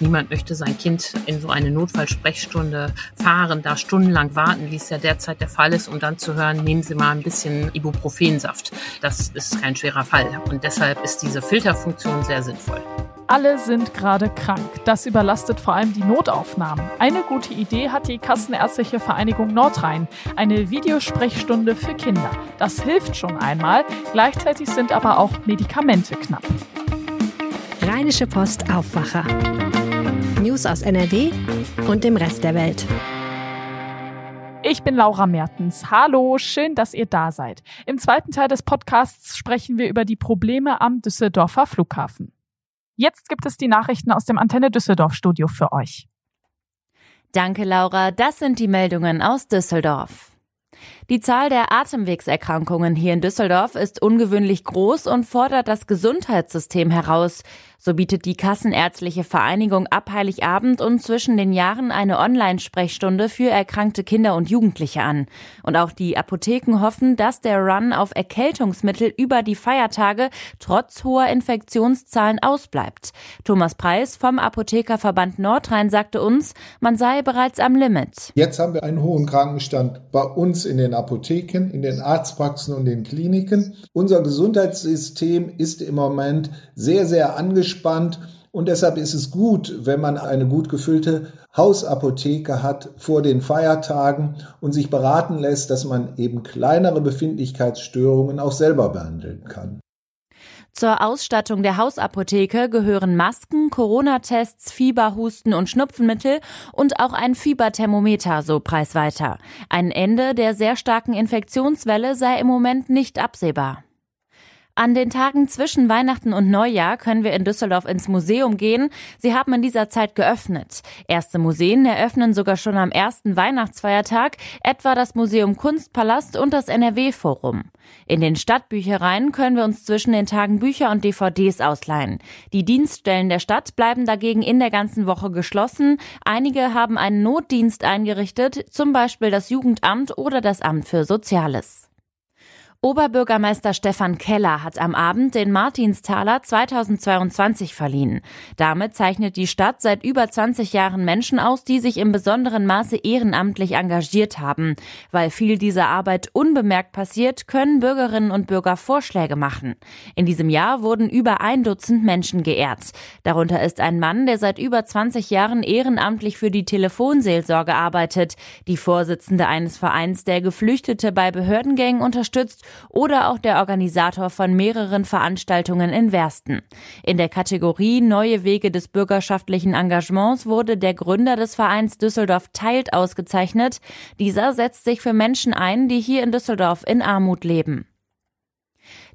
Niemand möchte sein Kind in so eine Notfallsprechstunde fahren, da stundenlang warten, wie es ja derzeit der Fall ist, um dann zu hören, nehmen Sie mal ein bisschen Ibuprofensaft. Das ist kein schwerer Fall. Und deshalb ist diese Filterfunktion sehr sinnvoll. Alle sind gerade krank. Das überlastet vor allem die Notaufnahmen. Eine gute Idee hat die Kassenärztliche Vereinigung Nordrhein. Eine Videosprechstunde für Kinder. Das hilft schon einmal. Gleichzeitig sind aber auch Medikamente knapp. Rheinische Post Aufwacher. News aus NRW und dem Rest der Welt. Ich bin Laura Mertens. Hallo, schön, dass ihr da seid. Im zweiten Teil des Podcasts sprechen wir über die Probleme am Düsseldorfer Flughafen. Jetzt gibt es die Nachrichten aus dem Antenne Düsseldorf Studio für euch. Danke, Laura. Das sind die Meldungen aus Düsseldorf. Die Zahl der Atemwegserkrankungen hier in Düsseldorf ist ungewöhnlich groß und fordert das Gesundheitssystem heraus. So bietet die Kassenärztliche Vereinigung ab Heiligabend und zwischen den Jahren eine Online-Sprechstunde für erkrankte Kinder und Jugendliche an. Und auch die Apotheken hoffen, dass der Run auf Erkältungsmittel über die Feiertage trotz hoher Infektionszahlen ausbleibt. Thomas Preis vom Apothekerverband Nordrhein sagte uns, man sei bereits am Limit. Jetzt haben wir einen hohen Krankenstand bei uns in den Apotheken, in den Arztpraxen und den Kliniken. Unser Gesundheitssystem ist im Moment sehr, sehr angespannt. Und deshalb ist es gut, wenn man eine gut gefüllte Hausapotheke hat vor den Feiertagen und sich beraten lässt, dass man eben kleinere Befindlichkeitsstörungen auch selber behandeln kann. Zur Ausstattung der Hausapotheke gehören Masken, Corona-Tests, Fieberhusten und Schnupfenmittel und auch ein Fieberthermometer, so preisweiter. Ein Ende der sehr starken Infektionswelle sei im Moment nicht absehbar. An den Tagen zwischen Weihnachten und Neujahr können wir in Düsseldorf ins Museum gehen. Sie haben in dieser Zeit geöffnet. Erste Museen eröffnen sogar schon am ersten Weihnachtsfeiertag, etwa das Museum Kunstpalast und das NRW-Forum. In den Stadtbüchereien können wir uns zwischen den Tagen Bücher und DVDs ausleihen. Die Dienststellen der Stadt bleiben dagegen in der ganzen Woche geschlossen. Einige haben einen Notdienst eingerichtet, zum Beispiel das Jugendamt oder das Amt für Soziales. Oberbürgermeister Stefan Keller hat am Abend den Martinstaler 2022 verliehen. Damit zeichnet die Stadt seit über 20 Jahren Menschen aus, die sich im besonderen Maße ehrenamtlich engagiert haben. Weil viel dieser Arbeit unbemerkt passiert, können Bürgerinnen und Bürger Vorschläge machen. In diesem Jahr wurden über ein Dutzend Menschen geehrt. Darunter ist ein Mann, der seit über 20 Jahren ehrenamtlich für die Telefonseelsorge arbeitet, die Vorsitzende eines Vereins, der Geflüchtete bei Behördengängen unterstützt oder auch der Organisator von mehreren Veranstaltungen in Wersten. In der Kategorie Neue Wege des bürgerschaftlichen Engagements wurde der Gründer des Vereins Düsseldorf teilt ausgezeichnet. Dieser setzt sich für Menschen ein, die hier in Düsseldorf in Armut leben.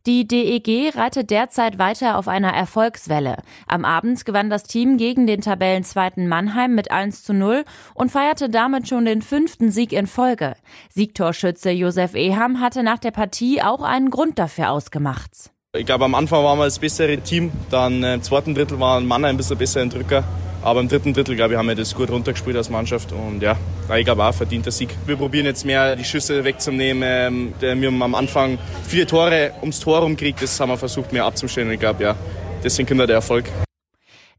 Die DEG reitet derzeit weiter auf einer Erfolgswelle. Am Abend gewann das Team gegen den Tabellenzweiten Mannheim mit 1 zu 0 und feierte damit schon den fünften Sieg in Folge. Siegtorschütze Josef Eham hatte nach der Partie auch einen Grund dafür ausgemacht. Ich glaube, am Anfang waren wir das bessere Team, dann äh, im zweiten Drittel war Mannheim ein bisschen besser in Drücker. Aber im dritten Drittel, glaube ich, haben wir das gut runtergespielt als Mannschaft. Und ja, ich glaube auch verdienter Sieg. Wir probieren jetzt mehr die Schüsse wegzunehmen. Wir haben am Anfang viele Tore ums Tor rumkriegt. Das haben wir versucht, mehr abzustellen. Ich glaube, ja, deswegen können wir der Erfolg.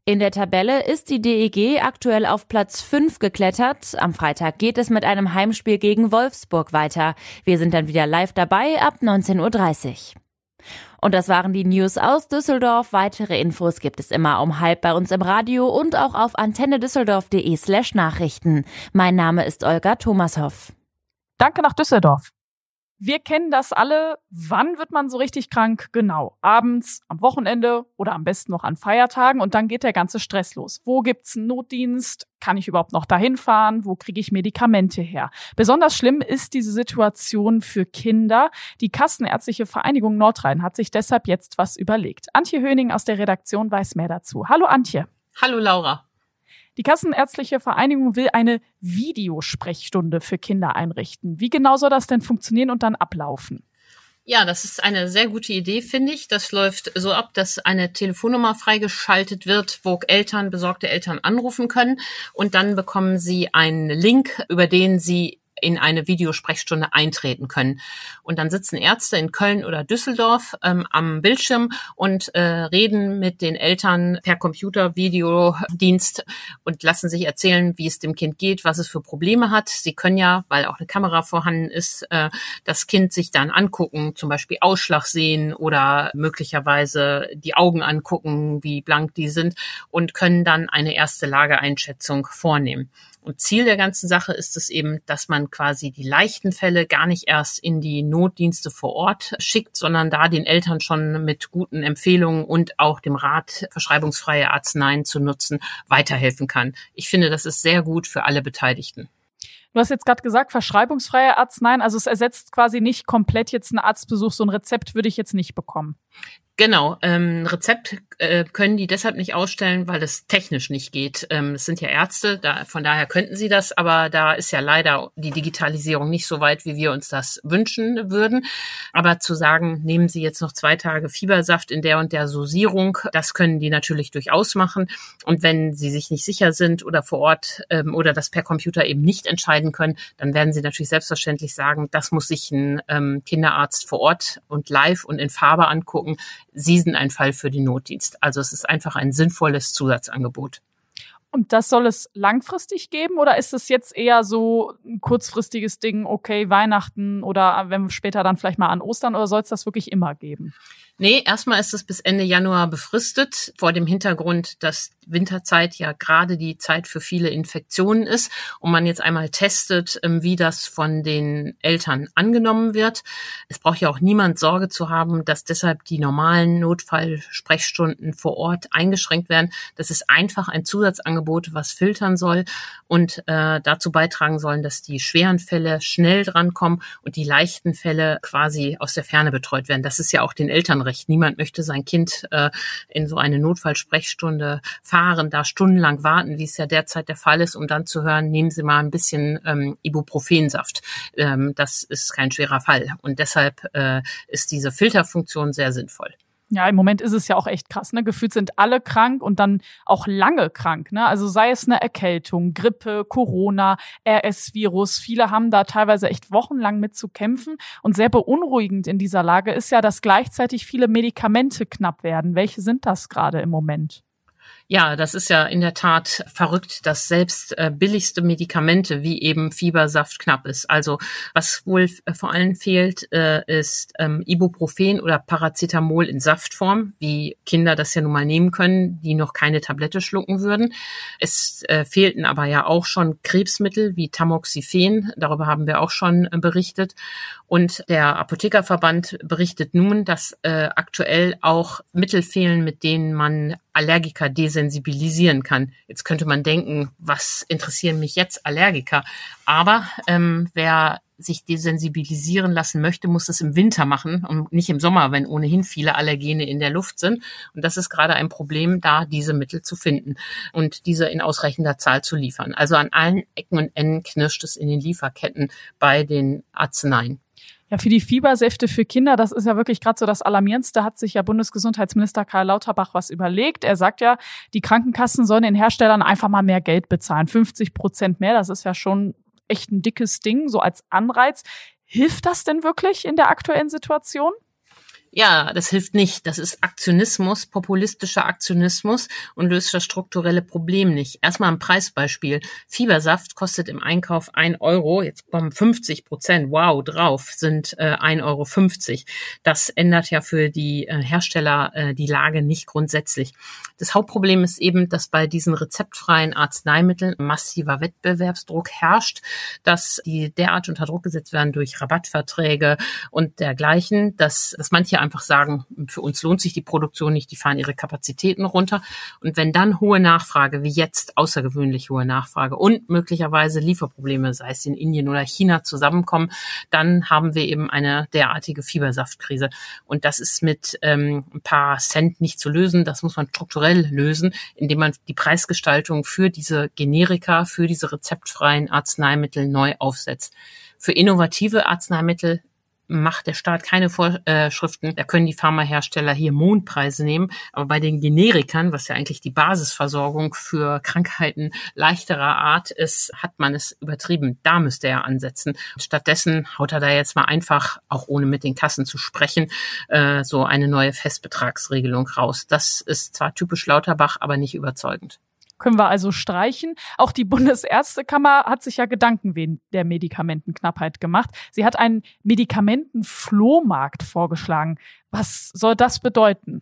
In der Tabelle ist die DEG aktuell auf Platz 5 geklettert. Am Freitag geht es mit einem Heimspiel gegen Wolfsburg weiter. Wir sind dann wieder live dabei ab 19.30 Uhr. Und das waren die News aus Düsseldorf. Weitere Infos gibt es immer um halb bei uns im Radio und auch auf antennedüsseldorf.de slash Nachrichten. Mein Name ist Olga Thomashoff. Danke nach Düsseldorf. Wir kennen das alle. Wann wird man so richtig krank? Genau. Abends, am Wochenende oder am besten noch an Feiertagen und dann geht der ganze Stress los. Wo gibt's einen Notdienst? Kann ich überhaupt noch dahin fahren? Wo kriege ich Medikamente her? Besonders schlimm ist diese Situation für Kinder. Die Kassenärztliche Vereinigung Nordrhein hat sich deshalb jetzt was überlegt. Antje Höning aus der Redaktion weiß mehr dazu. Hallo Antje. Hallo Laura. Die Kassenärztliche Vereinigung will eine Videosprechstunde für Kinder einrichten. Wie genau soll das denn funktionieren und dann ablaufen? Ja, das ist eine sehr gute Idee, finde ich. Das läuft so ab, dass eine Telefonnummer freigeschaltet wird, wo Eltern, besorgte Eltern anrufen können und dann bekommen sie einen Link, über den sie in eine Videosprechstunde eintreten können. Und dann sitzen Ärzte in Köln oder Düsseldorf ähm, am Bildschirm und äh, reden mit den Eltern per Computer, Videodienst und lassen sich erzählen, wie es dem Kind geht, was es für Probleme hat. Sie können ja, weil auch eine Kamera vorhanden ist, äh, das Kind sich dann angucken, zum Beispiel Ausschlag sehen oder möglicherweise die Augen angucken, wie blank die sind und können dann eine erste Lageeinschätzung vornehmen. Und Ziel der ganzen Sache ist es eben, dass man quasi die leichten Fälle gar nicht erst in die Notdienste vor Ort schickt, sondern da den Eltern schon mit guten Empfehlungen und auch dem Rat, verschreibungsfreie Arzneien zu nutzen, weiterhelfen kann. Ich finde, das ist sehr gut für alle Beteiligten. Du hast jetzt gerade gesagt, verschreibungsfreie Arzneien, also es ersetzt quasi nicht komplett jetzt einen Arztbesuch, so ein Rezept würde ich jetzt nicht bekommen. Genau, ähm, Rezept äh, können die deshalb nicht ausstellen, weil das technisch nicht geht. Ähm, es sind ja Ärzte, da, von daher könnten sie das, aber da ist ja leider die Digitalisierung nicht so weit, wie wir uns das wünschen würden. Aber zu sagen, nehmen Sie jetzt noch zwei Tage Fiebersaft in der und der Dosierung, das können die natürlich durchaus machen. Und wenn sie sich nicht sicher sind oder vor Ort ähm, oder das per Computer eben nicht entscheiden können, dann werden sie natürlich selbstverständlich sagen, das muss sich ein ähm, Kinderarzt vor Ort und live und in Farbe angucken Sie sind ein Fall für den Notdienst. Also es ist einfach ein sinnvolles Zusatzangebot. Und das soll es langfristig geben oder ist es jetzt eher so ein kurzfristiges Ding, okay, Weihnachten oder wenn wir später dann vielleicht mal an Ostern oder soll es das wirklich immer geben? Nee, erstmal ist es bis Ende Januar befristet, vor dem Hintergrund, dass Winterzeit ja gerade die Zeit für viele Infektionen ist und man jetzt einmal testet, ähm, wie das von den Eltern angenommen wird. Es braucht ja auch niemand Sorge zu haben, dass deshalb die normalen Notfallsprechstunden vor Ort eingeschränkt werden. Das ist einfach ein Zusatzangebot, was filtern soll und äh, dazu beitragen sollen, dass die schweren Fälle schnell drankommen und die leichten Fälle quasi aus der Ferne betreut werden. Das ist ja auch den Eltern Menschenrecht. Niemand möchte sein Kind äh, in so eine Notfallsprechstunde fahren, da stundenlang warten, wie es ja derzeit der Fall ist, um dann zu hören, nehmen Sie mal ein bisschen ähm, Ibuprofensaft. Ähm, das ist kein schwerer Fall. Und deshalb äh, ist diese Filterfunktion sehr sinnvoll. Ja, im Moment ist es ja auch echt krass. Ne? Gefühlt sind alle krank und dann auch lange krank. Ne? Also sei es eine Erkältung, Grippe, Corona, RS-Virus. Viele haben da teilweise echt wochenlang mit zu kämpfen. Und sehr beunruhigend in dieser Lage ist ja, dass gleichzeitig viele Medikamente knapp werden. Welche sind das gerade im Moment? Ja, das ist ja in der Tat verrückt, dass selbst äh, billigste Medikamente wie eben Fiebersaft knapp ist. Also was wohl äh, vor allem fehlt, äh, ist ähm, Ibuprofen oder Paracetamol in Saftform, wie Kinder das ja nun mal nehmen können, die noch keine Tablette schlucken würden. Es äh, fehlten aber ja auch schon Krebsmittel wie Tamoxifen, darüber haben wir auch schon äh, berichtet. Und der Apothekerverband berichtet nun, dass aktuell auch Mittel fehlen, mit denen man Allergiker desensibilisieren kann. Jetzt könnte man denken, was interessieren mich jetzt Allergiker? Aber ähm, wer sich desensibilisieren lassen möchte, muss das im Winter machen und nicht im Sommer, wenn ohnehin viele Allergene in der Luft sind. Und das ist gerade ein Problem, da diese Mittel zu finden und diese in ausreichender Zahl zu liefern. Also an allen Ecken und Enden knirscht es in den Lieferketten bei den Arzneien. Ja, für die Fiebersäfte für Kinder, das ist ja wirklich gerade so das Alarmierendste, hat sich ja Bundesgesundheitsminister Karl Lauterbach was überlegt. Er sagt ja, die Krankenkassen sollen den Herstellern einfach mal mehr Geld bezahlen. 50 Prozent mehr, das ist ja schon echt ein dickes Ding, so als Anreiz. Hilft das denn wirklich in der aktuellen Situation? Ja, das hilft nicht. Das ist Aktionismus, populistischer Aktionismus und löst das strukturelle Problem nicht. Erstmal ein Preisbeispiel. Fiebersaft kostet im Einkauf ein Euro. Jetzt kommen 50 Prozent, wow, drauf, sind äh, 1,50 Euro. Das ändert ja für die äh, Hersteller äh, die Lage nicht grundsätzlich. Das Hauptproblem ist eben, dass bei diesen rezeptfreien Arzneimitteln massiver Wettbewerbsdruck herrscht, dass die derart unter Druck gesetzt werden durch Rabattverträge und dergleichen, dass, dass manche einfach sagen, für uns lohnt sich die Produktion nicht, die fahren ihre Kapazitäten runter. Und wenn dann hohe Nachfrage, wie jetzt außergewöhnlich hohe Nachfrage und möglicherweise Lieferprobleme, sei es in Indien oder China, zusammenkommen, dann haben wir eben eine derartige Fiebersaftkrise. Und das ist mit ähm, ein paar Cent nicht zu lösen. Das muss man strukturell lösen, indem man die Preisgestaltung für diese Generika, für diese rezeptfreien Arzneimittel neu aufsetzt. Für innovative Arzneimittel macht der Staat keine Vorschriften. Da können die Pharmahersteller hier Mondpreise nehmen. Aber bei den Generikern, was ja eigentlich die Basisversorgung für Krankheiten leichterer Art ist, hat man es übertrieben. Da müsste er ansetzen. Stattdessen haut er da jetzt mal einfach, auch ohne mit den Kassen zu sprechen, äh, so eine neue Festbetragsregelung raus. Das ist zwar typisch Lauterbach, aber nicht überzeugend können wir also streichen. Auch die Bundesärztekammer hat sich ja Gedanken wegen der Medikamentenknappheit gemacht. Sie hat einen Medikamentenflohmarkt vorgeschlagen. Was soll das bedeuten?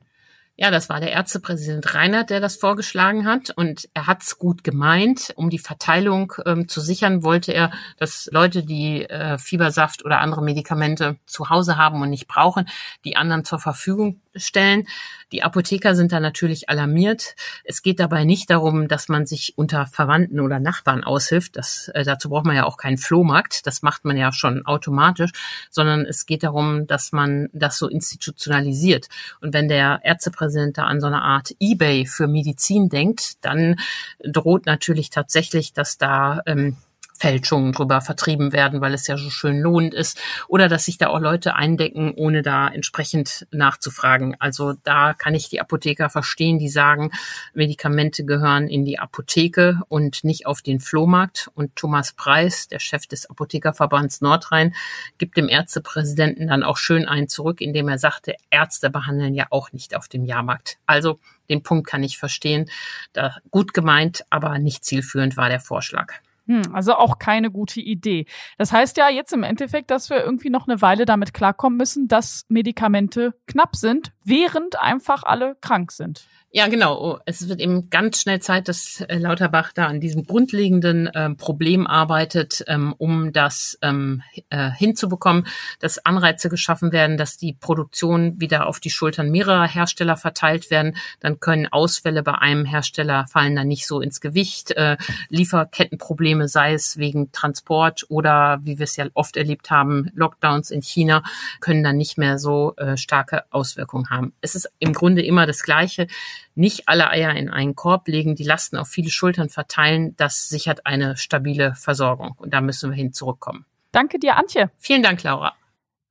Ja, das war der Ärztepräsident Reinhardt, der das vorgeschlagen hat. Und er hat es gut gemeint. Um die Verteilung ähm, zu sichern, wollte er, dass Leute, die äh, Fiebersaft oder andere Medikamente zu Hause haben und nicht brauchen, die anderen zur Verfügung stellen. Die Apotheker sind da natürlich alarmiert. Es geht dabei nicht darum, dass man sich unter Verwandten oder Nachbarn aushilft. Das, äh, dazu braucht man ja auch keinen Flohmarkt. Das macht man ja schon automatisch, sondern es geht darum, dass man das so institutionalisiert. Und wenn der Ärztepräsident da an so eine Art Ebay für Medizin denkt, dann droht natürlich tatsächlich, dass da ähm, Fälschungen drüber vertrieben werden, weil es ja so schön lohnend ist. Oder dass sich da auch Leute eindecken, ohne da entsprechend nachzufragen. Also da kann ich die Apotheker verstehen, die sagen, Medikamente gehören in die Apotheke und nicht auf den Flohmarkt. Und Thomas Preis, der Chef des Apothekerverbands Nordrhein, gibt dem Ärztepräsidenten dann auch schön einen zurück, indem er sagte, Ärzte behandeln ja auch nicht auf dem Jahrmarkt. Also den Punkt kann ich verstehen. Da gut gemeint, aber nicht zielführend war der Vorschlag. Hm, also auch keine gute Idee. Das heißt ja jetzt im Endeffekt, dass wir irgendwie noch eine Weile damit klarkommen müssen, dass Medikamente knapp sind, während einfach alle krank sind. Ja, genau. Oh, es wird eben ganz schnell Zeit, dass äh, Lauterbach da an diesem grundlegenden ähm, Problem arbeitet, ähm, um das ähm, äh, hinzubekommen, dass Anreize geschaffen werden, dass die Produktion wieder auf die Schultern mehrerer Hersteller verteilt werden. Dann können Ausfälle bei einem Hersteller fallen dann nicht so ins Gewicht. Äh, Lieferkettenprobleme, sei es wegen Transport oder, wie wir es ja oft erlebt haben, Lockdowns in China, können dann nicht mehr so äh, starke Auswirkungen haben. Es ist im Grunde immer das Gleiche nicht alle Eier in einen Korb legen, die Lasten auf viele Schultern verteilen, das sichert eine stabile Versorgung. Und da müssen wir hin zurückkommen. Danke dir, Antje. Vielen Dank, Laura.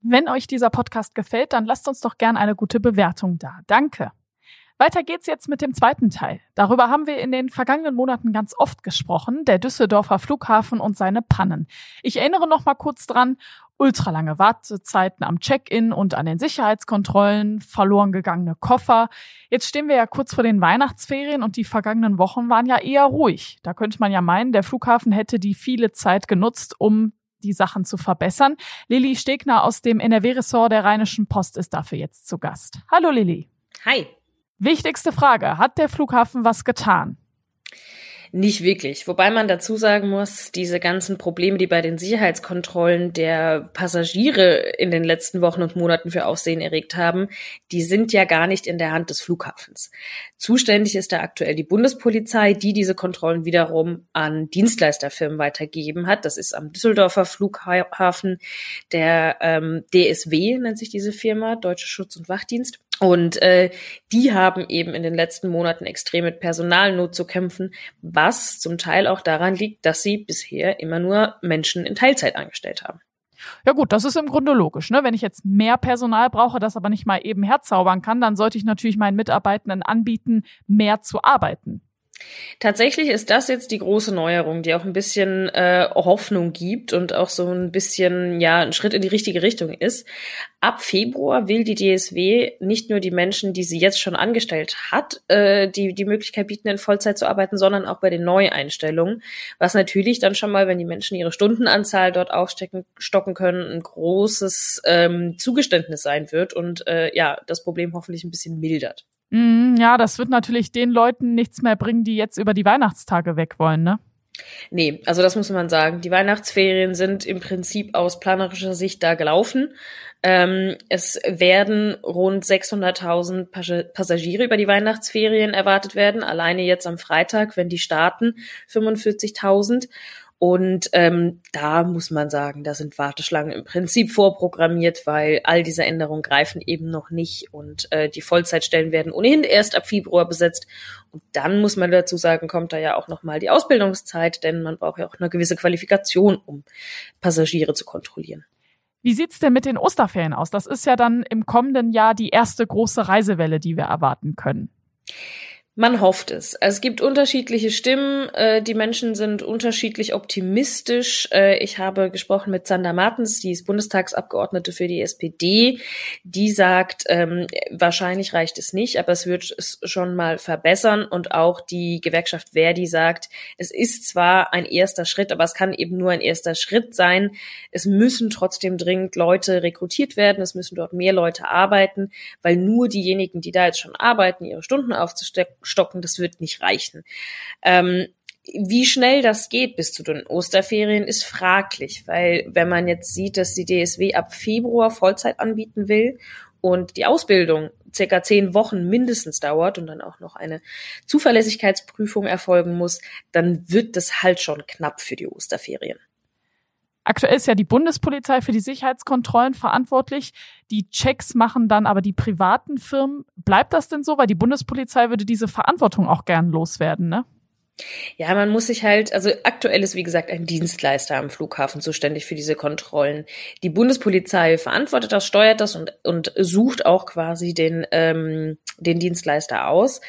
Wenn euch dieser Podcast gefällt, dann lasst uns doch gern eine gute Bewertung da. Danke. Weiter geht's jetzt mit dem zweiten Teil. Darüber haben wir in den vergangenen Monaten ganz oft gesprochen, der Düsseldorfer Flughafen und seine Pannen. Ich erinnere noch mal kurz dran, ultralange Wartezeiten am Check-in und an den Sicherheitskontrollen, verloren gegangene Koffer. Jetzt stehen wir ja kurz vor den Weihnachtsferien und die vergangenen Wochen waren ja eher ruhig. Da könnte man ja meinen, der Flughafen hätte die viele Zeit genutzt, um die Sachen zu verbessern. Lilly Stegner aus dem NRW-Ressort der Rheinischen Post ist dafür jetzt zu Gast. Hallo Lilly. Hi. Wichtigste Frage. Hat der Flughafen was getan? Nicht wirklich. Wobei man dazu sagen muss, diese ganzen Probleme, die bei den Sicherheitskontrollen der Passagiere in den letzten Wochen und Monaten für Aufsehen erregt haben, die sind ja gar nicht in der Hand des Flughafens. Zuständig ist da aktuell die Bundespolizei, die diese Kontrollen wiederum an Dienstleisterfirmen weitergegeben hat. Das ist am Düsseldorfer Flughafen der ähm, DSW, nennt sich diese Firma, Deutsche Schutz- und Wachdienst. Und äh, die haben eben in den letzten Monaten extrem mit Personalnot zu kämpfen, was zum Teil auch daran liegt, dass sie bisher immer nur Menschen in Teilzeit angestellt haben. Ja gut, das ist im Grunde logisch. Ne? Wenn ich jetzt mehr Personal brauche, das aber nicht mal eben herzaubern kann, dann sollte ich natürlich meinen Mitarbeitenden anbieten, mehr zu arbeiten. Tatsächlich ist das jetzt die große Neuerung, die auch ein bisschen äh, Hoffnung gibt und auch so ein bisschen ja ein Schritt in die richtige Richtung ist. Ab Februar will die DSW nicht nur die Menschen, die sie jetzt schon angestellt hat, äh, die die Möglichkeit bieten, in Vollzeit zu arbeiten, sondern auch bei den Neueinstellungen, was natürlich dann schon mal, wenn die Menschen ihre Stundenanzahl dort aufstecken, stocken können, ein großes ähm, Zugeständnis sein wird und äh, ja das Problem hoffentlich ein bisschen mildert. Mm, ja, das wird natürlich den Leuten nichts mehr bringen, die jetzt über die Weihnachtstage weg wollen, ne? Nee, also das muss man sagen. Die Weihnachtsferien sind im Prinzip aus planerischer Sicht da gelaufen. Ähm, es werden rund 600.000 Passagiere über die Weihnachtsferien erwartet werden. Alleine jetzt am Freitag, wenn die starten, 45.000. Und ähm, da muss man sagen, da sind Warteschlangen im Prinzip vorprogrammiert, weil all diese Änderungen greifen eben noch nicht und äh, die Vollzeitstellen werden ohnehin erst ab Februar besetzt. Und dann muss man dazu sagen, kommt da ja auch noch mal die Ausbildungszeit, denn man braucht ja auch eine gewisse Qualifikation, um Passagiere zu kontrollieren. Wie sieht's denn mit den Osterferien aus? Das ist ja dann im kommenden Jahr die erste große Reisewelle, die wir erwarten können. Man hofft es. Es gibt unterschiedliche Stimmen. Äh, die Menschen sind unterschiedlich optimistisch. Äh, ich habe gesprochen mit Sander Martens, die ist Bundestagsabgeordnete für die SPD. Die sagt, ähm, wahrscheinlich reicht es nicht, aber es wird es schon mal verbessern. Und auch die Gewerkschaft Verdi sagt, es ist zwar ein erster Schritt, aber es kann eben nur ein erster Schritt sein. Es müssen trotzdem dringend Leute rekrutiert werden. Es müssen dort mehr Leute arbeiten, weil nur diejenigen, die da jetzt schon arbeiten, ihre Stunden aufzustecken, stocken, das wird nicht reichen. Ähm, wie schnell das geht bis zu den Osterferien ist fraglich, weil wenn man jetzt sieht, dass die DSW ab Februar Vollzeit anbieten will und die Ausbildung circa zehn Wochen mindestens dauert und dann auch noch eine Zuverlässigkeitsprüfung erfolgen muss, dann wird das halt schon knapp für die Osterferien. Aktuell ist ja die Bundespolizei für die Sicherheitskontrollen verantwortlich. Die Checks machen dann aber die privaten Firmen. Bleibt das denn so? Weil die Bundespolizei würde diese Verantwortung auch gern loswerden, ne? Ja, man muss sich halt, also aktuell ist wie gesagt ein Dienstleister am Flughafen zuständig für diese Kontrollen. Die Bundespolizei verantwortet das, steuert das und, und sucht auch quasi den, ähm, den Dienstleister aus.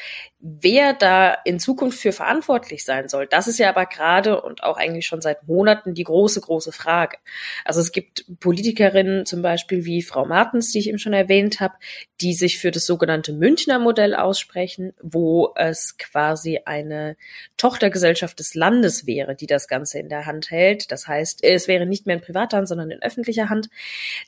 Wer da in Zukunft für verantwortlich sein soll, das ist ja aber gerade und auch eigentlich schon seit Monaten die große, große Frage. Also es gibt Politikerinnen zum Beispiel wie Frau Martens, die ich eben schon erwähnt habe, die sich für das sogenannte Münchner Modell aussprechen, wo es quasi eine Tochtergesellschaft des Landes wäre, die das Ganze in der Hand hält. Das heißt, es wäre nicht mehr in privater Hand, sondern in öffentlicher Hand.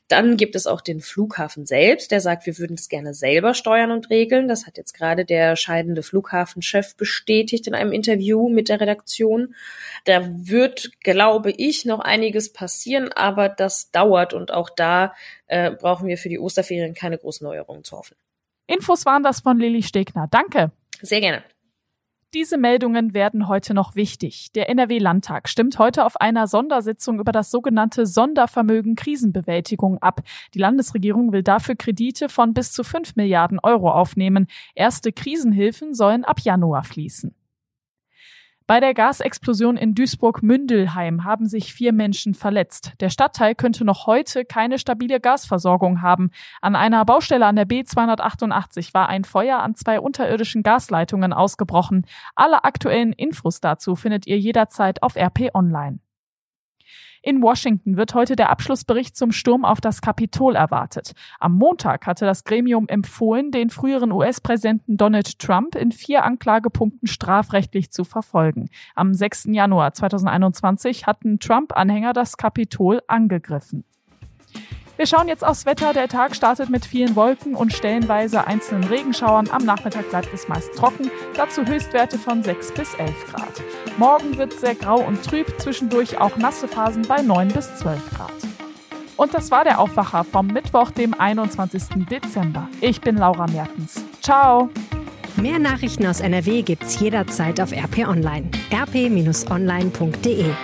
Dann gibt es auch den Flughafen selbst, der sagt, wir würden es gerne selber steuern und regeln. Das hat jetzt gerade der scheidende Flughafenchef bestätigt in einem Interview mit der Redaktion. Da wird, glaube ich, noch einiges passieren, aber das dauert und auch da äh, brauchen wir für die Osterferien keine großen Neuerungen zu hoffen. Infos waren das von Lilly Stegner. Danke. Sehr gerne. Diese Meldungen werden heute noch wichtig. Der NRW-Landtag stimmt heute auf einer Sondersitzung über das sogenannte Sondervermögen Krisenbewältigung ab. Die Landesregierung will dafür Kredite von bis zu 5 Milliarden Euro aufnehmen. Erste Krisenhilfen sollen ab Januar fließen. Bei der Gasexplosion in Duisburg-Mündelheim haben sich vier Menschen verletzt. Der Stadtteil könnte noch heute keine stabile Gasversorgung haben. An einer Baustelle an der B288 war ein Feuer an zwei unterirdischen Gasleitungen ausgebrochen. Alle aktuellen Infos dazu findet ihr jederzeit auf RP Online. In Washington wird heute der Abschlussbericht zum Sturm auf das Kapitol erwartet. Am Montag hatte das Gremium empfohlen, den früheren US-Präsidenten Donald Trump in vier Anklagepunkten strafrechtlich zu verfolgen. Am 6. Januar 2021 hatten Trump-Anhänger das Kapitol angegriffen. Wir schauen jetzt aufs Wetter. Der Tag startet mit vielen Wolken und stellenweise einzelnen Regenschauern. Am Nachmittag bleibt es meist trocken. Dazu Höchstwerte von 6 bis 11 Grad. Morgen wird sehr grau und trüb, zwischendurch auch nasse Phasen bei 9 bis 12 Grad. Und das war der Aufwacher vom Mittwoch, dem 21. Dezember. Ich bin Laura Mertens. Ciao! Mehr Nachrichten aus NRW gibt's jederzeit auf RP Online. rp-online.de